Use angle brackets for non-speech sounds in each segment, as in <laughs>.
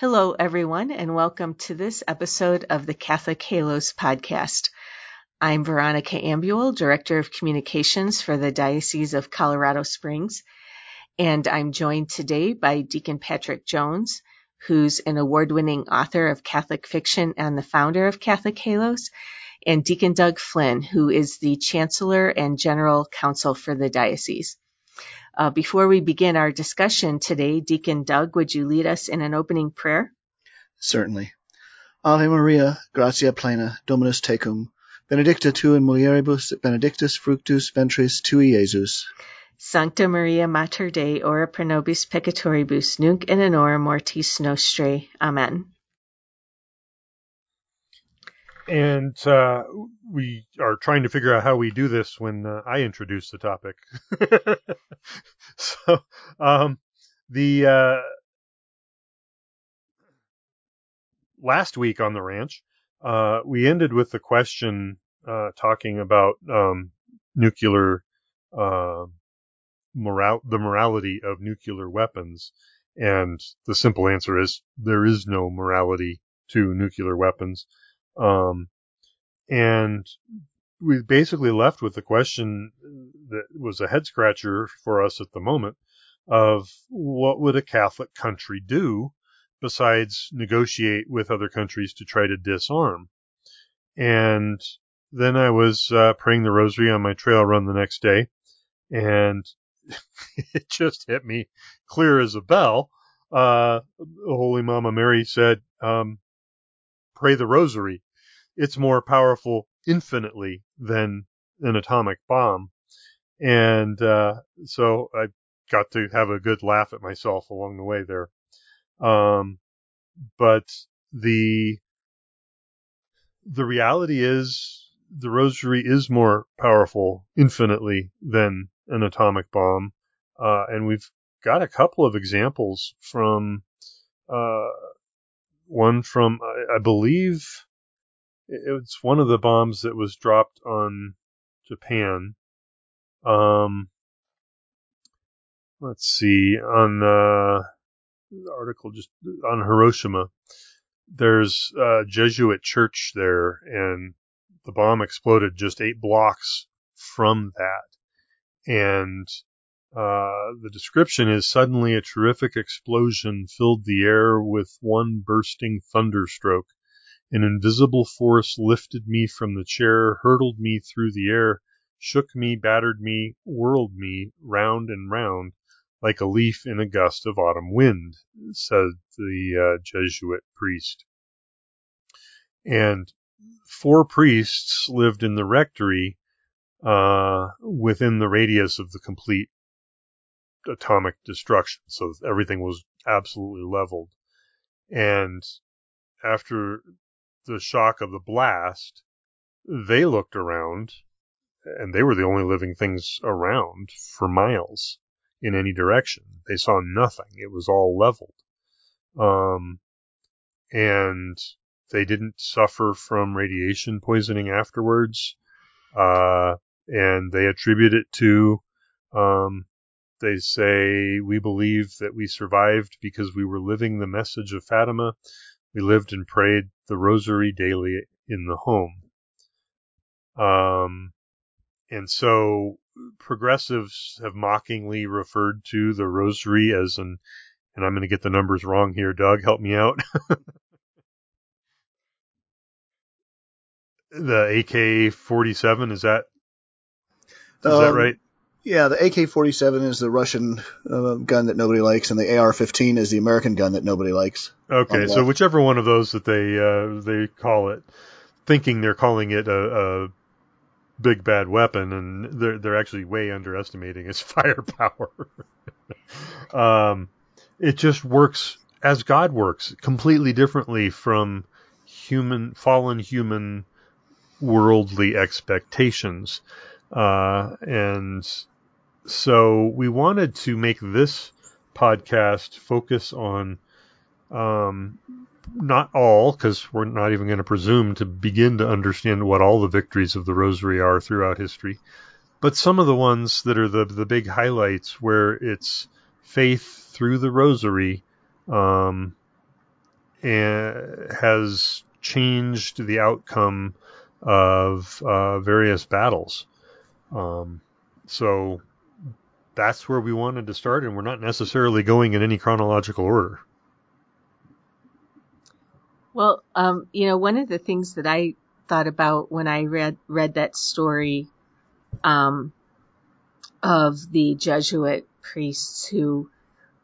Hello, everyone, and welcome to this episode of the Catholic Halos podcast. I'm Veronica Ambuul, Director of Communications for the Diocese of Colorado Springs, and I'm joined today by Deacon Patrick Jones, who's an award winning author of Catholic fiction and the founder of Catholic Halos, and Deacon Doug Flinn, who is the Chancellor and General Counsel for the Diocese. Uh, before we begin our discussion today, Deacon Doug, would you lead us in an opening prayer? Certainly. Ave Maria, gratia plena, Dominus tecum, benedicta tu in mulieribus, benedictus fructus ventris tui, Iesus. Sancta Maria Mater Dei, ora pro nobis peccatoribus, nunc in hora mortis nostrae. Amen. And uh, we are trying to figure out how we do this when uh, I introduce the topic. <laughs> so, um, the uh, last week on the ranch, uh, we ended with the question uh, talking about um, nuclear uh, moral, the morality of nuclear weapons, and the simple answer is there is no morality to nuclear weapons. Um, and we basically left with the question that was a head scratcher for us at the moment of what would a Catholic country do besides negotiate with other countries to try to disarm? And then I was uh, praying the rosary on my trail run the next day, and <laughs> it just hit me clear as a bell. Uh, Holy Mama Mary said, um, pray the rosary it's more powerful infinitely than an atomic bomb. And uh, so I got to have a good laugh at myself along the way there. Um, but the the reality is the rosary is more powerful infinitely than an atomic bomb. Uh, and we've got a couple of examples from uh, one from I, I believe it's one of the bombs that was dropped on Japan. Um, let's see on uh, the article just on Hiroshima. There's a Jesuit church there, and the bomb exploded just eight blocks from that. And uh, the description is suddenly a terrific explosion filled the air with one bursting thunderstroke an invisible force lifted me from the chair, hurtled me through the air, shook me, battered me, whirled me round and round like a leaf in a gust of autumn wind, said the uh, Jesuit priest. And four priests lived in the rectory uh, within the radius of the complete atomic destruction. So everything was absolutely leveled. And after the shock of the blast, they looked around and they were the only living things around for miles in any direction. They saw nothing. It was all leveled. Um, and they didn't suffer from radiation poisoning afterwards. Uh, and they attribute it to, um, they say, we believe that we survived because we were living the message of Fatima we lived and prayed the rosary daily in the home. Um, and so progressives have mockingly referred to the rosary as an, and I'm going to get the numbers wrong here. Doug, help me out. <laughs> the AK 47, is that, is um, that right? Yeah, the AK-47 is the Russian uh, gun that nobody likes, and the AR-15 is the American gun that nobody likes. Okay, so whichever one of those that they uh, they call it, thinking they're calling it a, a big bad weapon, and they're they're actually way underestimating its <laughs> firepower. um, it just works as God works, completely differently from human fallen human worldly expectations. Uh, and so we wanted to make this podcast focus on um, not all, because we're not even going to presume to begin to understand what all the victories of the Rosary are throughout history, but some of the ones that are the the big highlights where it's faith through the Rosary um, and has changed the outcome of uh, various battles. Um, so that's where we wanted to start, and we're not necessarily going in any chronological order. Well, um, you know, one of the things that I thought about when I read read that story um, of the Jesuit priests who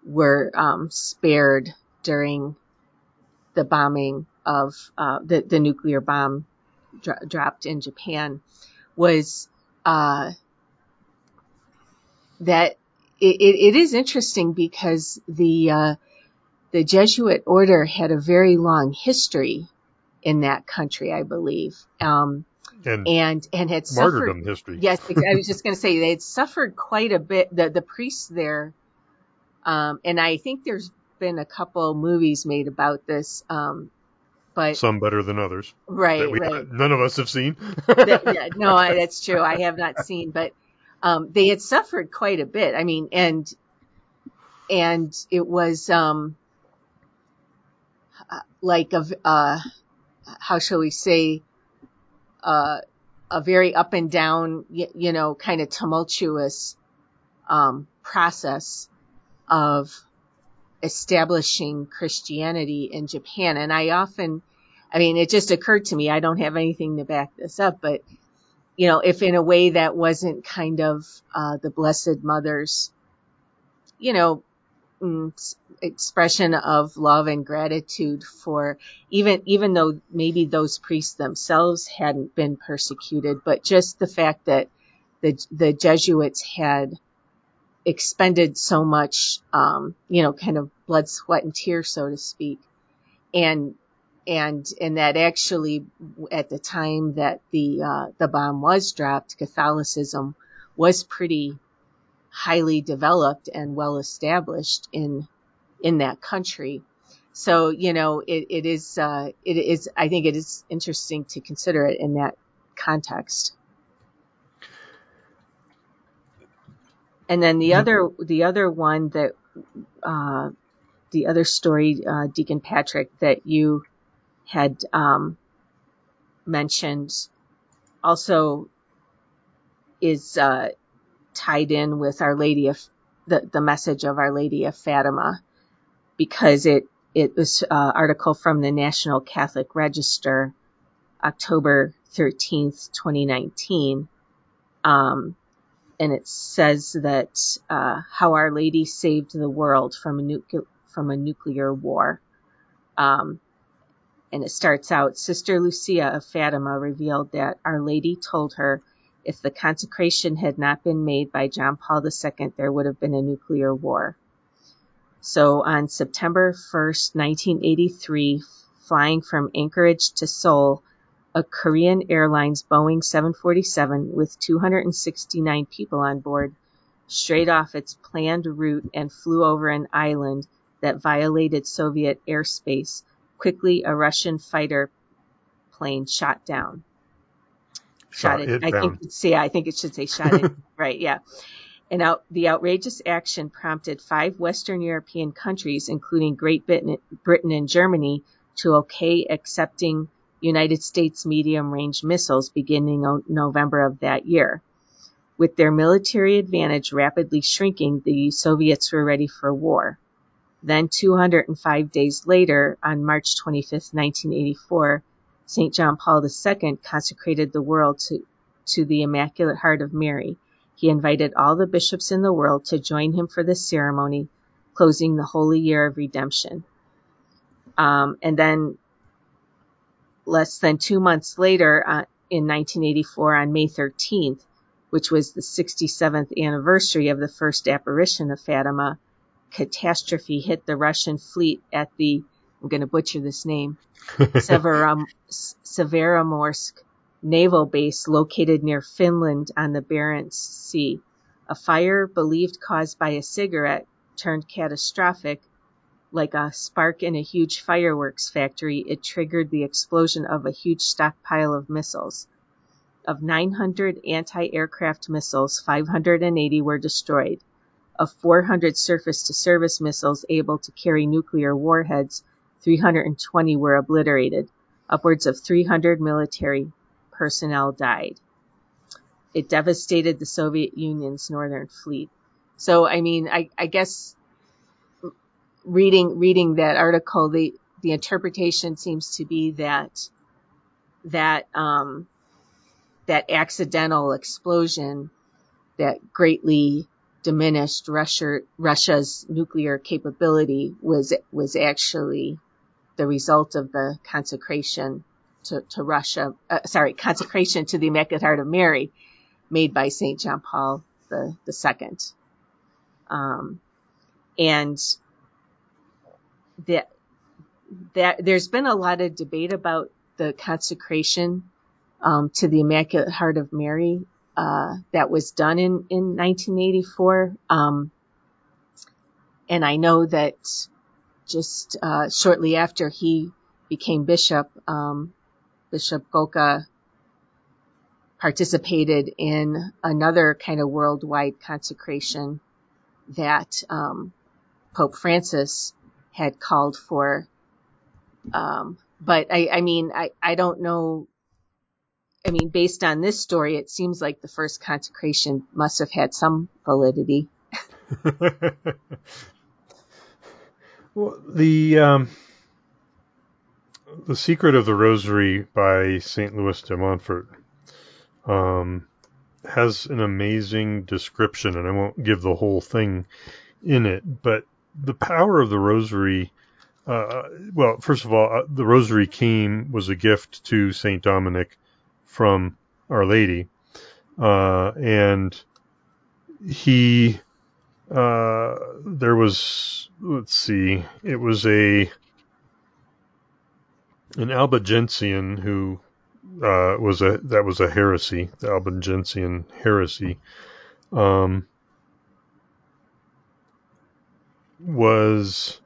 were um, spared during the bombing of uh, the, the nuclear bomb dro- dropped in Japan was uh, that it, it, it is interesting because the uh, the Jesuit order had a very long history in that country, I believe. Um, And, and and had martyrdom suffered. history. Yes, I was just going to say they had <laughs> suffered quite a bit. The the priests there, um, and I think there's been a couple movies made about this. Um, but Some better than others. right, we, right. None of us have seen. That- yeah, no, I, <laughs> that's true. I have not seen, but um, they had suffered quite a bit. I mean, and and it was um, uh, like a uh, how shall we say uh, a very up and down, you know, kind of tumultuous um, process of establishing Christianity in Japan. And I often, I mean, it just occurred to me, I don't have anything to back this up, but, you know, if in a way that wasn't kind of uh, the Blessed Mother's, you know, mm, expression of love and gratitude for even even though maybe those priests themselves hadn't been persecuted, but just the fact that the the Jesuits had expended so much, um, you know, kind of blood, sweat, and tears, so to speak, and and and that actually at the time that the uh, the bomb was dropped, Catholicism was pretty highly developed and well established in in that country. So you know, it, it is uh, it is I think it is interesting to consider it in that context. And then the other the other one that uh, the other story, uh, Deacon Patrick, that you had um, mentioned also is uh, tied in with Our Lady of the, the message of Our Lady of Fatima because it it was uh, article from the National Catholic Register, October thirteenth, twenty nineteen, um, and it says that uh, how Our Lady saved the world from a nuclear from a nuclear war. Um, and it starts out Sister Lucia of Fatima revealed that Our Lady told her if the consecration had not been made by John Paul II, there would have been a nuclear war. So on September 1st, 1983, flying from Anchorage to Seoul, a Korean Airlines Boeing 747 with 269 people on board strayed off its planned route and flew over an island that violated Soviet airspace. Quickly, a Russian fighter plane shot down. Shot it. it I down. think. See, I think it should say shot it. <laughs> right. Yeah. And out, the outrageous action prompted five Western European countries, including Great Britain, Britain and Germany, to okay accepting United States medium-range missiles beginning November of that year. With their military advantage rapidly shrinking, the Soviets were ready for war. Then 205 days later, on March 25, 1984, St. John Paul II consecrated the world to, to the Immaculate Heart of Mary. He invited all the bishops in the world to join him for this ceremony, closing the holy year of redemption. Um, and then less than two months later, uh, in 1984, on May 13th, which was the 67th anniversary of the first apparition of Fatima, catastrophe hit the Russian fleet at the, I'm going to butcher this name, <laughs> Severom- Severomorsk naval base located near Finland on the Barents Sea. A fire believed caused by a cigarette turned catastrophic. Like a spark in a huge fireworks factory, it triggered the explosion of a huge stockpile of missiles. Of 900 anti-aircraft missiles, 580 were destroyed. Of 400 surface-to-surface missiles able to carry nuclear warheads, 320 were obliterated. Upwards of 300 military personnel died. It devastated the Soviet Union's northern fleet. So, I mean, I, I guess reading reading that article, the the interpretation seems to be that that um, that accidental explosion that greatly diminished Russia, Russia's nuclear capability was was actually the result of the consecration to, to Russia, uh, sorry, consecration to the Immaculate Heart of Mary made by St. John Paul the, the second. Um, and that, that there's been a lot of debate about the consecration um, to the Immaculate Heart of Mary uh, that was done in in 1984. Um, and I know that just uh, shortly after he became bishop, um, Bishop Golka participated in another kind of worldwide consecration that um, Pope Francis had called for. Um, but I, I mean, I, I don't know. I mean, based on this story, it seems like the first consecration must have had some validity. <laughs> well, the um, the Secret of the Rosary by St. Louis de Montfort um, has an amazing description, and I won't give the whole thing in it, but the power of the Rosary. Uh, well, first of all, uh, the Rosary came was a gift to Saint Dominic from Our Lady, uh, and he uh, there was let's see, it was a an Albigensian who uh, was a that was a heresy, the Albigensian heresy, um, was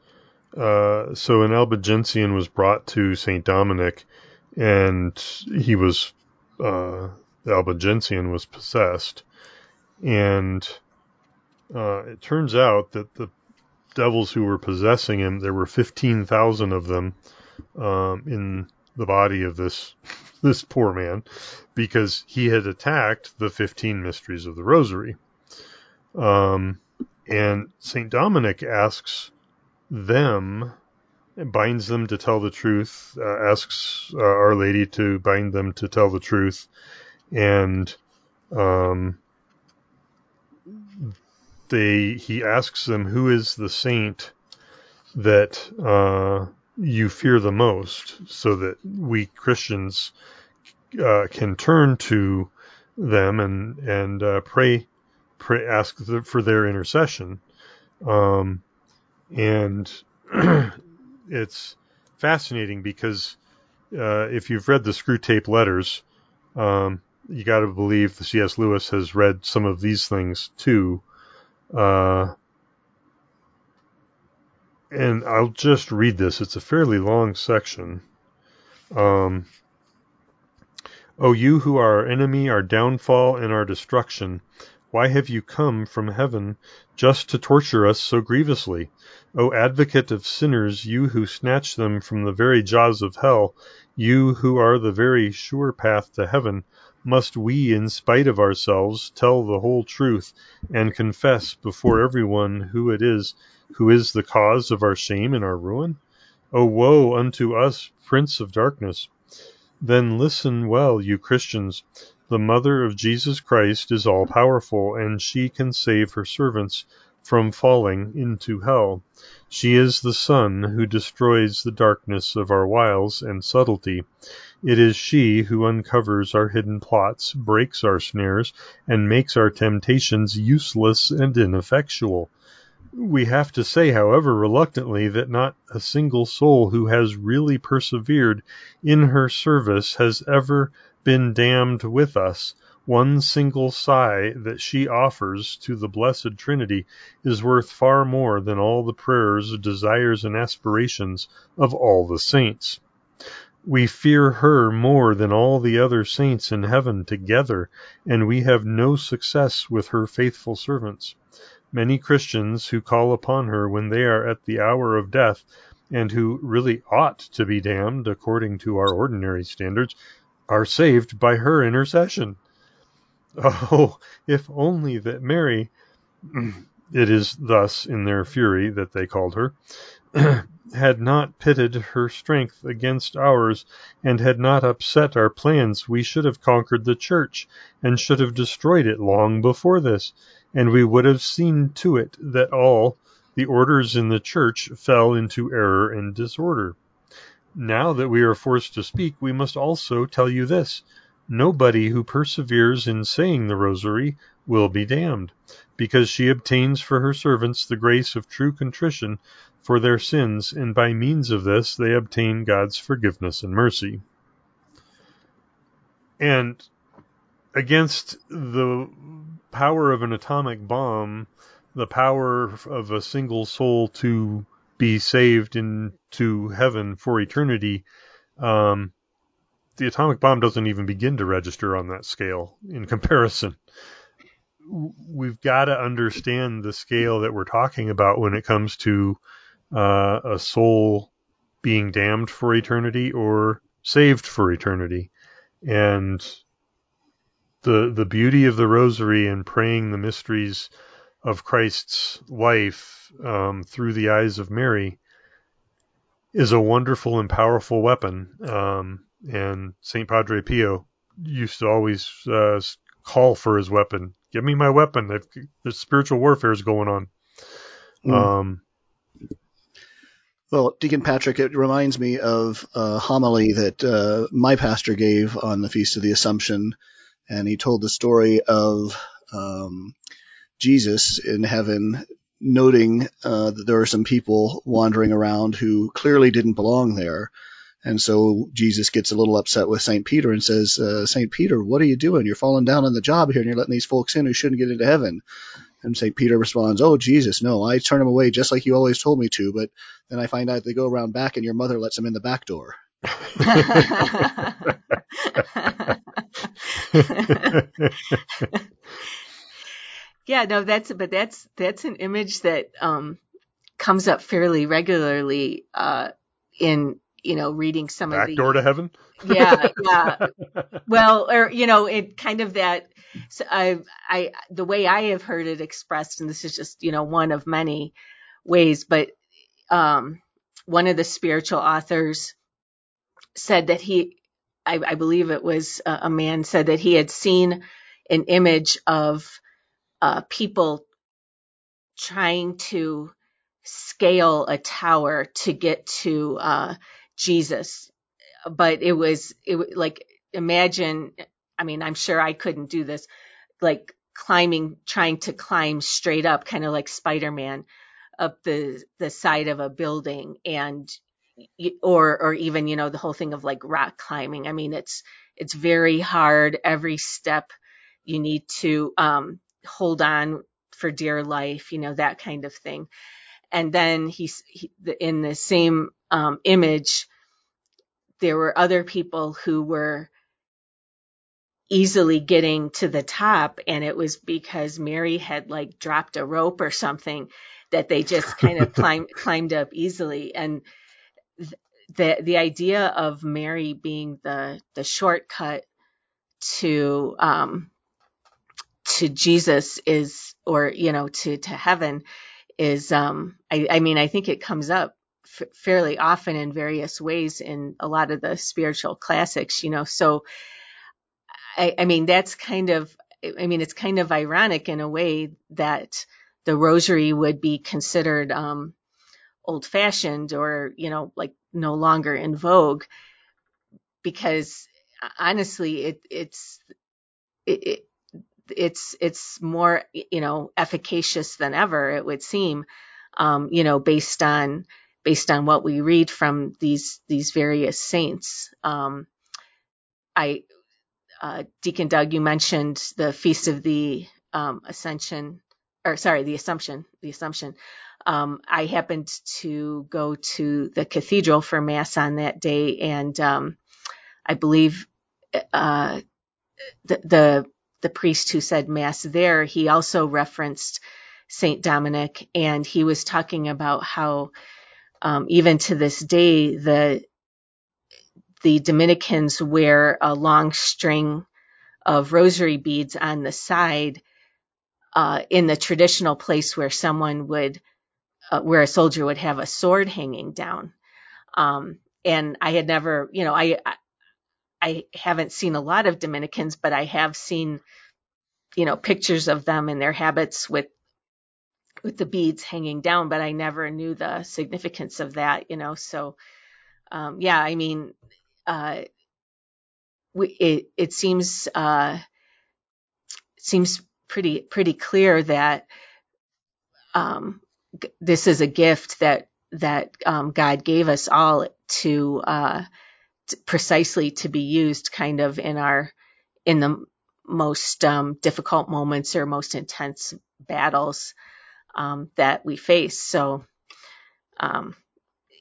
uh, so an Albigensian was brought to Saint Dominic, and he was uh, the Albigensian was possessed, and uh, it turns out that the devils who were possessing him, there were fifteen thousand of them um, in the body of this <laughs> this poor man because he had attacked the 15 mysteries of the rosary. Um, and St. Dominic asks them, binds them to tell the truth, uh, asks uh, Our Lady to bind them to tell the truth, and um, they he asks them who is the saint that uh, you fear the most so that we Christians uh, can turn to them and and uh, pray pray ask for their intercession? Um, and <clears throat> it's fascinating because uh, if you've read the Screwtape letters um, you got to believe the C.S. Lewis has read some of these things too uh, and I'll just read this. It's a fairly long section. Um, o you who are our enemy, our downfall, and our destruction, why have you come from heaven just to torture us so grievously? O advocate of sinners, you who snatch them from the very jaws of hell, you who are the very sure path to heaven, must we, in spite of ourselves, tell the whole truth and confess before everyone who it is who is the cause of our shame and our ruin? O woe unto us, Prince of Darkness! Then listen well, you Christians. The Mother of Jesus Christ is all powerful, and she can save her servants from falling into hell. She is the sun who destroys the darkness of our wiles and subtlety. It is she who uncovers our hidden plots, breaks our snares, and makes our temptations useless and ineffectual. We have to say, however, reluctantly, that not a single soul who has really persevered in her service has ever been damned with us. One single sigh that she offers to the Blessed Trinity is worth far more than all the prayers, desires, and aspirations of all the saints. We fear her more than all the other saints in heaven together, and we have no success with her faithful servants. Many Christians who call upon her when they are at the hour of death and who really ought to be damned according to our ordinary standards, are saved by her intercession. <laughs> Oh, if only that Mary, <clears throat> it is thus in their fury that they called her, <clears throat> had not pitted her strength against ours, and had not upset our plans, we should have conquered the church, and should have destroyed it long before this, and we would have seen to it that all the orders in the church fell into error and disorder. Now that we are forced to speak, we must also tell you this. Nobody who perseveres in saying the rosary will be damned, because she obtains for her servants the grace of true contrition for their sins, and by means of this they obtain God's forgiveness and mercy. And against the power of an atomic bomb, the power of a single soul to be saved into heaven for eternity, um, the atomic bomb doesn't even begin to register on that scale in comparison. We've got to understand the scale that we're talking about when it comes to uh, a soul being damned for eternity or saved for eternity. And the the beauty of the rosary and praying the mysteries of Christ's life um, through the eyes of Mary is a wonderful and powerful weapon. Um, and Saint Padre Pio used to always uh, call for his weapon. Give me my weapon. I've, there's spiritual warfare is going on. Mm. Um, well, Deacon Patrick, it reminds me of a homily that uh, my pastor gave on the Feast of the Assumption, and he told the story of um, Jesus in heaven, noting uh, that there are some people wandering around who clearly didn't belong there. And so Jesus gets a little upset with St. Peter and says, uh, St. Peter, what are you doing? You're falling down on the job here and you're letting these folks in who shouldn't get into heaven. And St. Peter responds, Oh, Jesus, no, I turn them away just like you always told me to. But then I find out they go around back and your mother lets them in the back door. <laughs> yeah, no, that's, but that's, that's an image that, um, comes up fairly regularly, uh, in, you know, reading some back of the door to heaven. yeah, yeah. <laughs> Well, or, you know, it kind of that, so I, I, the way I have heard it expressed, and this is just, you know, one of many ways, but um, one of the spiritual authors said that he, I, I believe it was a, a, man, said that he had seen an image of uh, people trying to scale a tower to get to uh, Jesus, but it was it like imagine I mean, I'm sure I couldn't do this, like climbing, trying to climb straight up, kind of like Spider Man up the, the side of a building and, or, or even, you know, the whole thing of like rock climbing. I mean, it's, it's very hard. Every step you need to, um, hold on for dear life, you know, that kind of thing. And then he's he, in the same um, image, there were other people who were easily getting to the top and it was because Mary had like dropped a rope or something that they just kind of <laughs> climbed climbed up easily. And th- the the idea of Mary being the the shortcut to um to Jesus is or you know to to heaven is um I, I mean I think it comes up f- fairly often in various ways in a lot of the spiritual classics you know so I, I mean, that's kind of, I mean, it's kind of ironic in a way that the rosary would be considered um, old fashioned or, you know, like no longer in vogue because honestly, it, it's, it, it, it's, it's more, you know, efficacious than ever, it would seem, um, you know, based on, based on what we read from these, these various saints. Um, I, uh, Deacon Doug, you mentioned the Feast of the um, Ascension, or sorry, the Assumption, the Assumption. Um, I happened to go to the cathedral for Mass on that day, and um, I believe uh, the, the the priest who said Mass there, he also referenced Saint Dominic, and he was talking about how um, even to this day, the the Dominicans wear a long string of rosary beads on the side uh, in the traditional place where someone would, uh, where a soldier would have a sword hanging down. Um, and I had never, you know, I, I haven't seen a lot of Dominicans, but I have seen, you know, pictures of them in their habits with with the beads hanging down, but I never knew the significance of that, you know. So, um, yeah, I mean, uh, we, it it seems uh, seems pretty pretty clear that um, g- this is a gift that that um, God gave us all to uh, precisely to be used kind of in our in the most um, difficult moments or most intense battles um, that we face. So, um,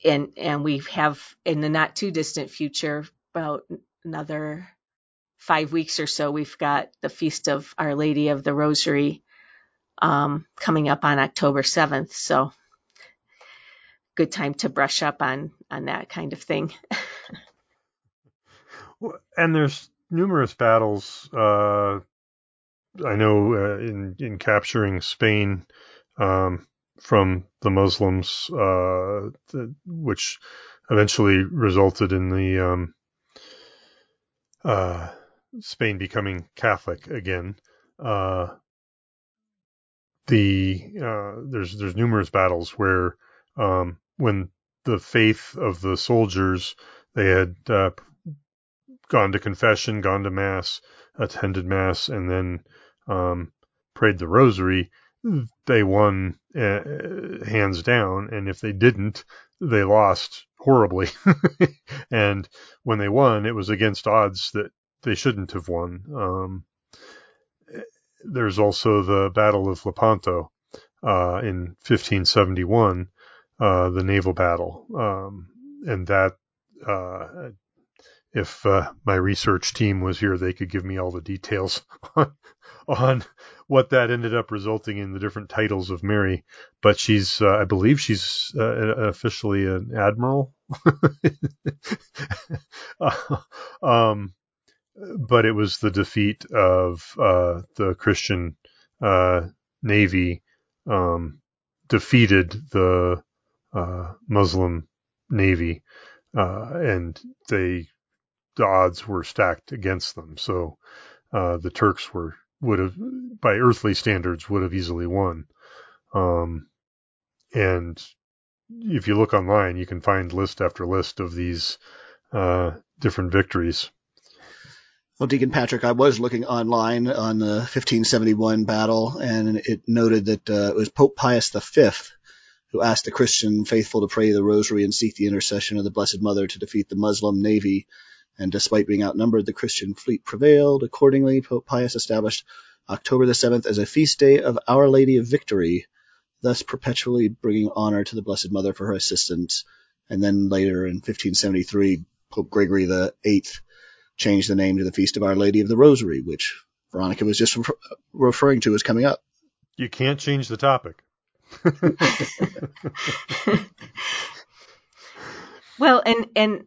and and we have in the not too distant future, about another five weeks or so, we've got the feast of Our Lady of the Rosary um, coming up on October seventh. So, good time to brush up on on that kind of thing. <laughs> and there's numerous battles. Uh, I know uh, in in capturing Spain um, from the Muslims, uh, the, which eventually resulted in the um, uh, Spain becoming Catholic again. Uh, the uh, there's there's numerous battles where um, when the faith of the soldiers they had uh, gone to confession, gone to mass, attended mass, and then um, prayed the rosary, they won uh, hands down. And if they didn't, they lost horribly. <laughs> and when they won, it was against odds that they shouldn't have won. Um, there's also the Battle of Lepanto uh, in 1571, uh, the naval battle, um, and that uh, if uh, my research team was here, they could give me all the details <laughs> on, on what that ended up resulting in the different titles of Mary. But she's, uh, I believe, she's uh, officially an admiral. <laughs> um, but it was the defeat of uh, the Christian uh, navy um, defeated the uh, Muslim navy, and they the odds were stacked against them. So uh, the Turks were would have, by earthly standards, would have easily won. Um, and if you look online, you can find list after list of these uh, different victories. Well, Deacon Patrick, I was looking online on the 1571 battle, and it noted that uh, it was Pope Pius V who asked the Christian faithful to pray the rosary and seek the intercession of the Blessed Mother to defeat the Muslim navy and despite being outnumbered, the Christian fleet prevailed. Accordingly, Pope Pius established October the 7th as a feast day of Our Lady of Victory, thus perpetually bringing honor to the Blessed Mother for her assistance. And then later in 1573, Pope Gregory the Eighth changed the name to the Feast of Our Lady of the Rosary, which Veronica was just re- referring to as coming up. You can't change the topic. <laughs> well, and and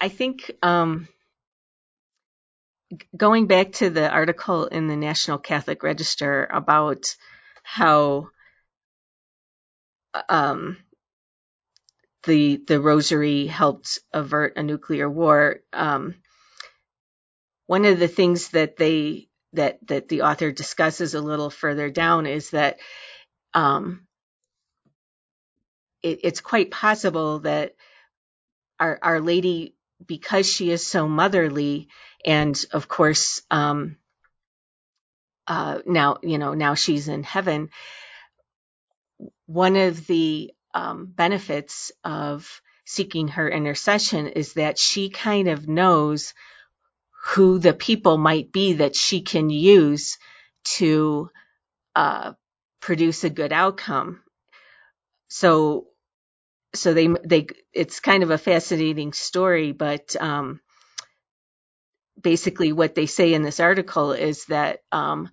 I think um, going back to the article in the National Catholic Register about how um, the the Rosary helped avert a nuclear war. Um, one of the things that they that that the author discusses a little further down is that um, it, it's quite possible that our Our Lady, because she is so motherly, and of course, um, uh, now you know now she's in heaven. One of the um, benefits of seeking her intercession is that she kind of knows who the people might be that she can use to uh, produce a good outcome. So so they they it's kind of a fascinating story, but um, basically what they say in this article is that um,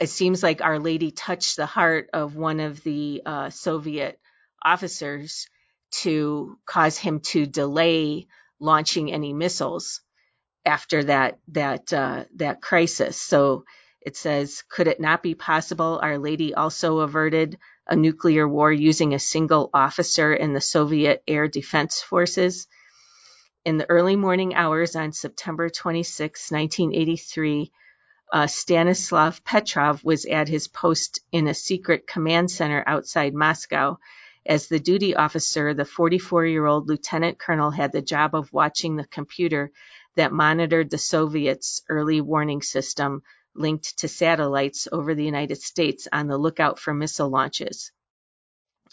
it seems like Our Lady touched the heart of one of the uh, Soviet officers to cause him to delay launching any missiles after that that uh, that crisis. So it says, could it not be possible Our Lady also averted a nuclear war using a single officer in the Soviet Air Defense Forces? In the early morning hours on September 26, 1983, uh, Stanislav Petrov was at his post in a secret command center outside Moscow. As the duty officer, the 44 year old lieutenant colonel had the job of watching the computer that monitored the Soviets' early warning system linked to satellites over the United States on the lookout for missile launches.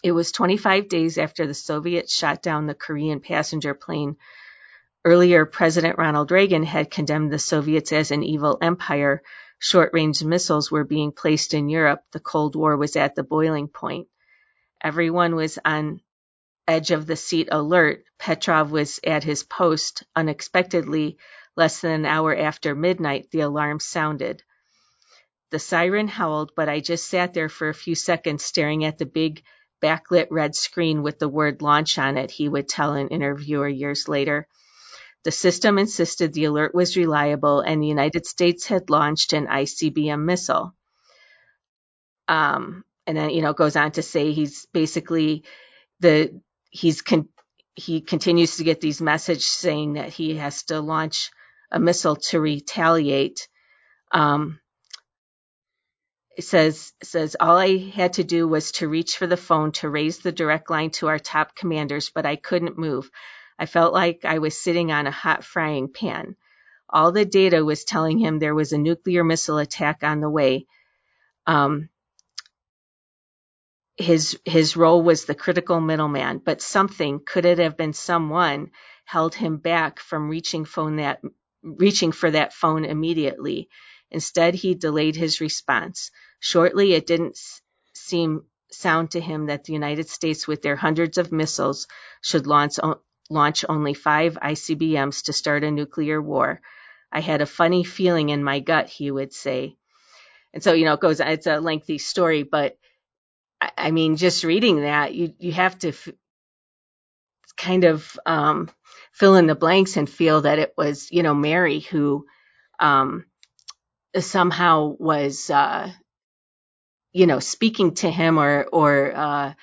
It was 25 days after the Soviets shot down the Korean passenger plane. Earlier, President Ronald Reagan had condemned the Soviets as an evil empire. Short range missiles were being placed in Europe. The Cold War was at the boiling point. Everyone was on edge of the seat alert, Petrov was at his post. Unexpectedly, less than an hour after midnight, the alarm sounded. The siren howled, but I just sat there for a few seconds staring at the big backlit red screen with the word launch on it, he would tell an interviewer years later. The system insisted the alert was reliable and the United States had launched an ICBM missile. Um, and then, you know, goes on to say he's basically the he's con- he continues to get these messages saying that he has to launch a missile to retaliate. Um, says says all I had to do was to reach for the phone to raise the direct line to our top commanders, but I couldn't move. I felt like I was sitting on a hot frying pan. All the data was telling him there was a nuclear missile attack on the way. Um, his his role was the critical middleman, but something could it have been someone held him back from reaching phone that reaching for that phone immediately. Instead, he delayed his response. Shortly, it didn't seem sound to him that the United States, with their hundreds of missiles, should launch launch only five ICBMs to start a nuclear war. I had a funny feeling in my gut, he would say. And so, you know, it goes, it's a lengthy story, but I mean, just reading that, you you have to f- kind of um, fill in the blanks and feel that it was, you know, Mary who um, somehow was, uh, you know, speaking to him or or uh,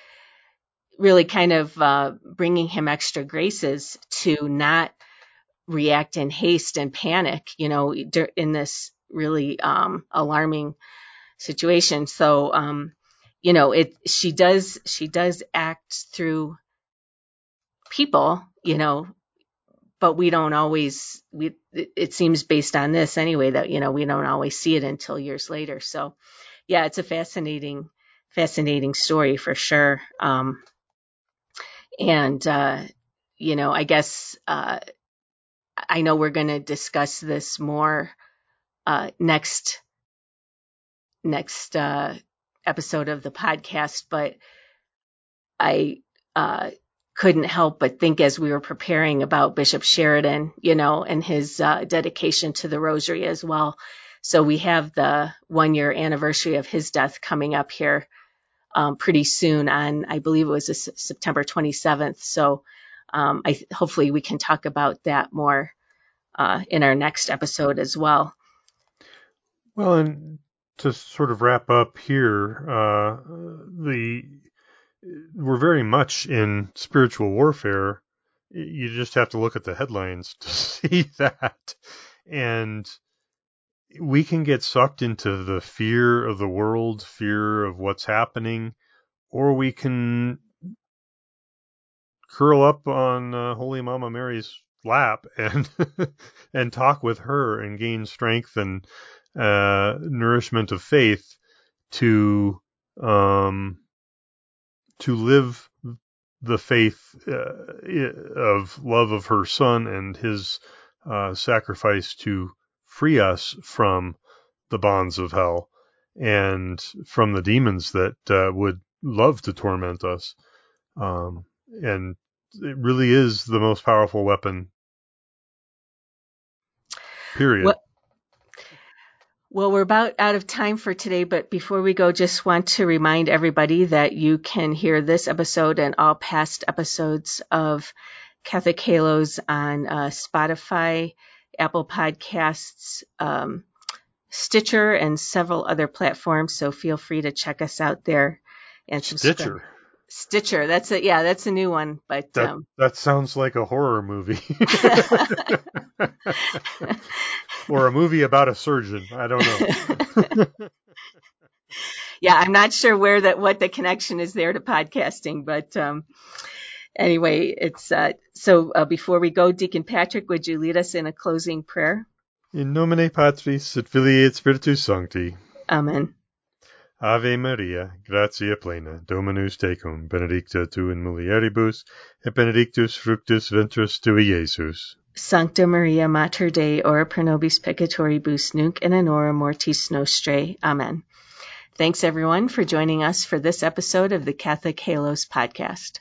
really kind of uh, bringing him extra graces to not react in haste and panic, you know, in this really um, alarming situation. So, um, you know, it she does she does act through people, you know, but we don't always we it seems based on this anyway that you know we don't always see it until years later. So, yeah, it's a fascinating fascinating story for sure. Um, and uh, you know, I guess uh, I know we're going to discuss this more uh, next next uh, episode of the podcast, but I uh, couldn't help but think as we were preparing about Bishop Sheridan, you know, and his uh, dedication to the Rosary as well. So we have the one year anniversary of his death coming up here um, pretty soon on, I believe it was September 27th. So um, I hopefully we can talk about that more uh, in our next episode as well. Well, and to sort of wrap up here, uh, the we're very much in spiritual warfare. You just have to look at the headlines <laughs> to see that, and we can get sucked into the fear of the world, fear of what's happening, or we can curl up on uh, Holy Mama Mary's lap and <laughs> and talk with her and gain strength and uh, nourishment of faith to um, to live the faith uh, of love of her son and his uh, sacrifice to free us from the bonds of hell and from the demons that uh, would love to torment us. Um, and it really is the most powerful weapon. Period. Well, Well, we're about out of time for today, but before we go, just want to remind everybody that you can hear this episode and all past episodes of Catholic Halos on uh, Spotify, Apple Podcasts, um, Stitcher, and several other platforms. So feel free to check us out there and subscribe. Stitcher. Stitcher. That's it. Yeah, that's a new one. But That um, that sounds like a horror movie. <laughs> <laughs> <laughs> or a movie about a surgeon. I don't know. <laughs> yeah, I'm not sure where that what the connection is there to podcasting, but um, anyway, it's uh, so. Uh, before we go, Deacon Patrick, would you lead us in a closing prayer? In nomine Patris et Filii et Spiritus Sancti. Amen. Ave Maria, gratia plena, Dominus tecum, benedicta tu in mulieribus, et benedictus fructus ventris tui, Iesus. Sancta Maria Mater Dei, ora pro nobis peccatoribus, nunc in hora mortis nostrae. Amen. Thanks everyone for joining us for this episode of the Catholic Halos podcast.